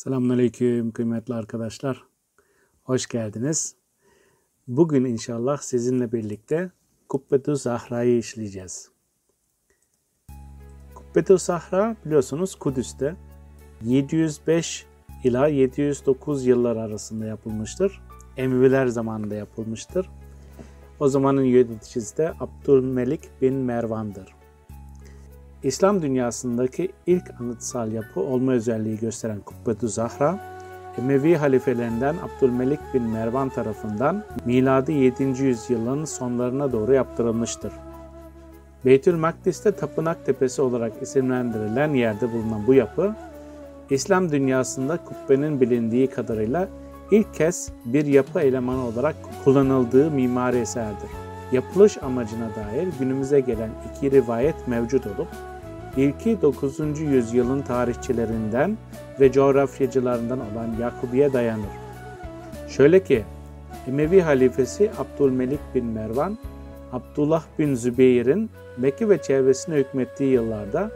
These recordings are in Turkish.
Selamünaleyküm kıymetli arkadaşlar. Hoş geldiniz. Bugün inşallah sizinle birlikte Kubbetü Zahra'yı işleyeceğiz. Kubbetü Zahra biliyorsunuz Kudüs'te 705 ila 709 yıllar arasında yapılmıştır. Emeviler zamanında yapılmıştır. O zamanın yöneticisi de Abdülmelik bin Mervan'dır. İslam dünyasındaki ilk anıtsal yapı olma özelliği gösteren Kubbetü Zahra, Emevi halifelerinden Abdülmelik bin Mervan tarafından miladi 7. yüzyılın sonlarına doğru yaptırılmıştır. Beytül Makdis'te Tapınak Tepesi olarak isimlendirilen yerde bulunan bu yapı, İslam dünyasında kubbenin bilindiği kadarıyla ilk kez bir yapı elemanı olarak kullanıldığı mimari eserdir. Yapılış amacına dair günümüze gelen iki rivayet mevcut olup, ilki 9. yüzyılın tarihçilerinden ve coğrafyacılarından olan Yakubi'ye dayanır. Şöyle ki, Emevi halifesi Abdülmelik bin Mervan, Abdullah bin Zübeyir'in Mekke ve çevresine hükmettiği yıllarda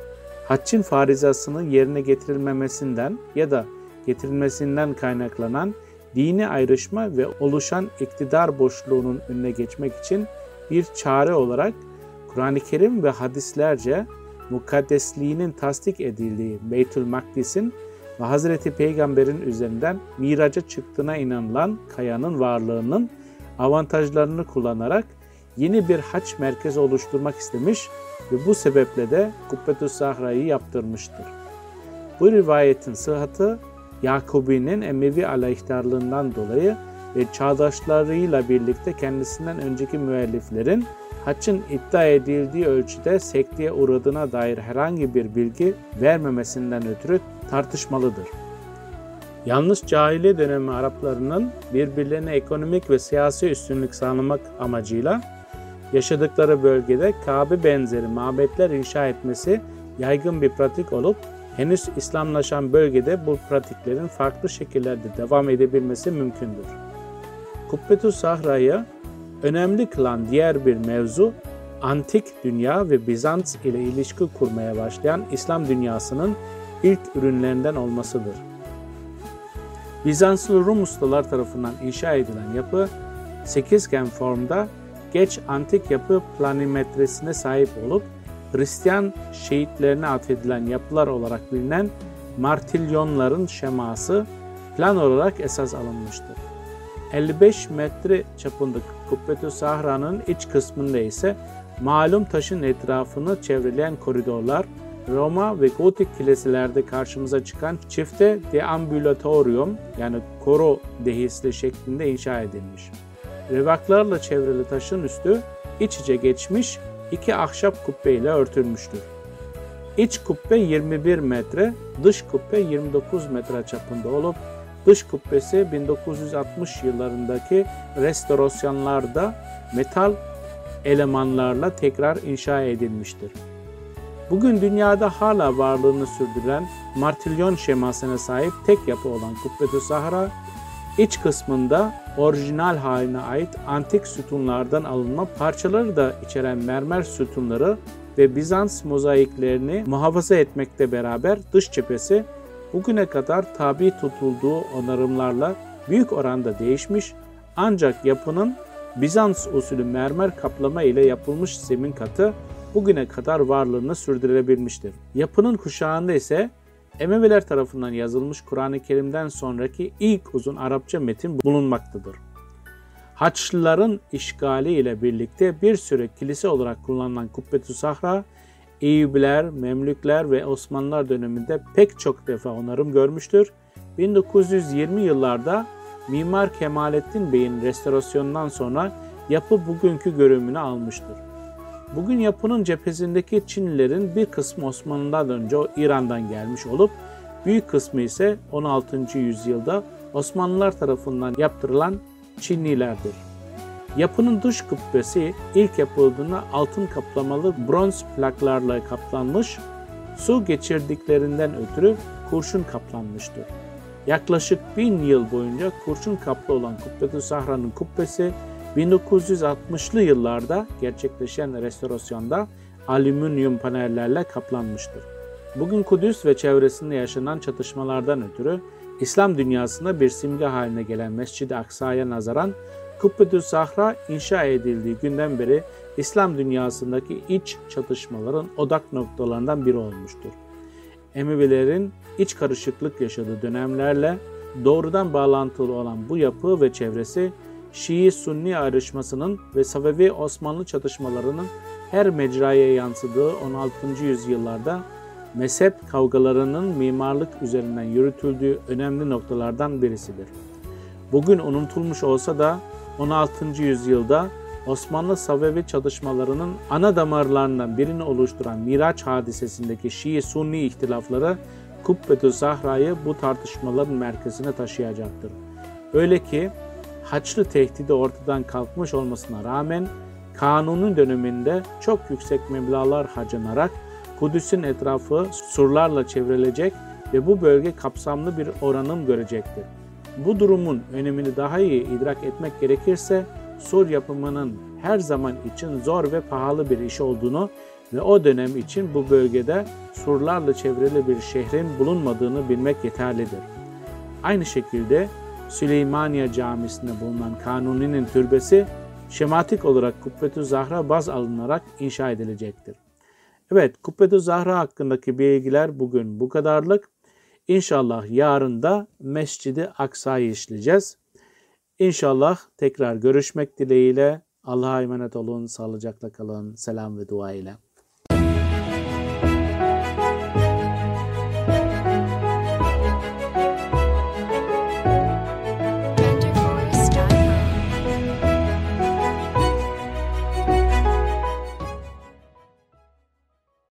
haccın farizasının yerine getirilmemesinden ya da getirilmesinden kaynaklanan dini ayrışma ve oluşan iktidar boşluğunun önüne geçmek için bir çare olarak Kur'an-ı Kerim ve hadislerce mukaddesliğinin tasdik edildiği Beytül Makdis'in ve Hazreti Peygamber'in üzerinden miraca çıktığına inanılan kayanın varlığının avantajlarını kullanarak yeni bir haç merkezi oluşturmak istemiş ve bu sebeple de Kubbetü Sahra'yı yaptırmıştır. Bu rivayetin sıhhatı Yakubi'nin Emevi aleyhtarlığından dolayı ve çağdaşlarıyla birlikte kendisinden önceki müelliflerin haccın iddia edildiği ölçüde sekteye uğradığına dair herhangi bir bilgi vermemesinden ötürü tartışmalıdır. Yalnız cahiliye dönemi Araplarının birbirlerine ekonomik ve siyasi üstünlük sağlamak amacıyla yaşadıkları bölgede Kabe benzeri mabetler inşa etmesi yaygın bir pratik olup henüz İslamlaşan bölgede bu pratiklerin farklı şekillerde devam edebilmesi mümkündür. Kubbetü Sahra'yı önemli kılan diğer bir mevzu antik dünya ve Bizans ile ilişki kurmaya başlayan İslam dünyasının ilk ürünlerinden olmasıdır. Bizanslı Rum ustalar tarafından inşa edilen yapı sekizgen formda geç antik yapı planimetresine sahip olup Hristiyan şehitlerine atfedilen yapılar olarak bilinen martilyonların şeması plan olarak esas alınmıştır. 55 metre çapında Kubbetü Sahra'nın iç kısmında ise malum taşın etrafını çevreleyen koridorlar, Roma ve Gotik kiliselerde karşımıza çıkan çifte deambulatorium yani koro dehisli şeklinde inşa edilmiş. Revaklarla çevrili taşın üstü iç içe geçmiş iki ahşap kubbe ile örtülmüştür. İç kubbe 21 metre, dış kubbe 29 metre çapında olup Dış kubbesi 1960 yıllarındaki restorasyonlarda metal elemanlarla tekrar inşa edilmiştir. Bugün dünyada hala varlığını sürdüren martilyon şemasına sahip tek yapı olan Kubbetü Sahra, iç kısmında orijinal haline ait antik sütunlardan alınma parçaları da içeren mermer sütunları ve Bizans mozaiklerini muhafaza etmekte beraber dış cephesi bugüne kadar tabi tutulduğu onarımlarla büyük oranda değişmiş ancak yapının Bizans usulü mermer kaplama ile yapılmış zemin katı bugüne kadar varlığını sürdürebilmiştir. Yapının kuşağında ise Emeviler tarafından yazılmış Kur'an-ı Kerim'den sonraki ilk uzun Arapça metin bulunmaktadır. Haçlıların işgali ile birlikte bir süre kilise olarak kullanılan Kubbetü Sahra, Eyyubiler, Memlükler ve Osmanlılar döneminde pek çok defa onarım görmüştür. 1920 yıllarda Mimar Kemalettin Bey'in restorasyonundan sonra yapı bugünkü görünümünü almıştır. Bugün yapının cephesindeki Çinlilerin bir kısmı Osmanlı'dan önce İran'dan gelmiş olup büyük kısmı ise 16. yüzyılda Osmanlılar tarafından yaptırılan Çinlilerdir. Yapının dış kubbesi ilk yapıldığında altın kaplamalı bronz plaklarla kaplanmış, su geçirdiklerinden ötürü kurşun kaplanmıştır. Yaklaşık bin yıl boyunca kurşun kaplı olan Kubbetü Sahra'nın kubbesi 1960'lı yıllarda gerçekleşen restorasyonda alüminyum panellerle kaplanmıştır. Bugün Kudüs ve çevresinde yaşanan çatışmalardan ötürü İslam dünyasında bir simge haline gelen Mescid-i Aksa'ya nazaran Kubbetü Zahra inşa edildiği günden beri İslam dünyasındaki iç çatışmaların odak noktalarından biri olmuştur. Emevilerin iç karışıklık yaşadığı dönemlerle doğrudan bağlantılı olan bu yapı ve çevresi Şii-Sunni ayrışmasının ve Savevi-Osmanlı çatışmalarının her mecraya yansıdığı 16. yüzyıllarda mezhep kavgalarının mimarlık üzerinden yürütüldüğü önemli noktalardan birisidir. Bugün unutulmuş olsa da 16. yüzyılda Osmanlı Savevi çatışmalarının ana damarlarından birini oluşturan Miraç hadisesindeki Şii-Sunni ihtilafları Kubbetü Zahra'yı bu tartışmaların merkezine taşıyacaktır. Öyle ki Haçlı tehdidi ortadan kalkmış olmasına rağmen Kanunun döneminde çok yüksek meblalar harcanarak Kudüs'ün etrafı surlarla çevrilecek ve bu bölge kapsamlı bir oranım görecektir. Bu durumun önemini daha iyi idrak etmek gerekirse sur yapımının her zaman için zor ve pahalı bir iş olduğunu ve o dönem için bu bölgede surlarla çevrili bir şehrin bulunmadığını bilmek yeterlidir. Aynı şekilde Süleymaniye Camisi'nde bulunan Kanuni'nin türbesi şematik olarak Kubbetü Zahra baz alınarak inşa edilecektir. Evet, Kubbetü Zahra hakkındaki bilgiler bugün bu kadarlık. İnşallah yarın da Mescidi Aksa'yı işleyeceğiz. İnşallah tekrar görüşmek dileğiyle. Allah'a emanet olun, sağlıcakla kalın, selam ve dua ile.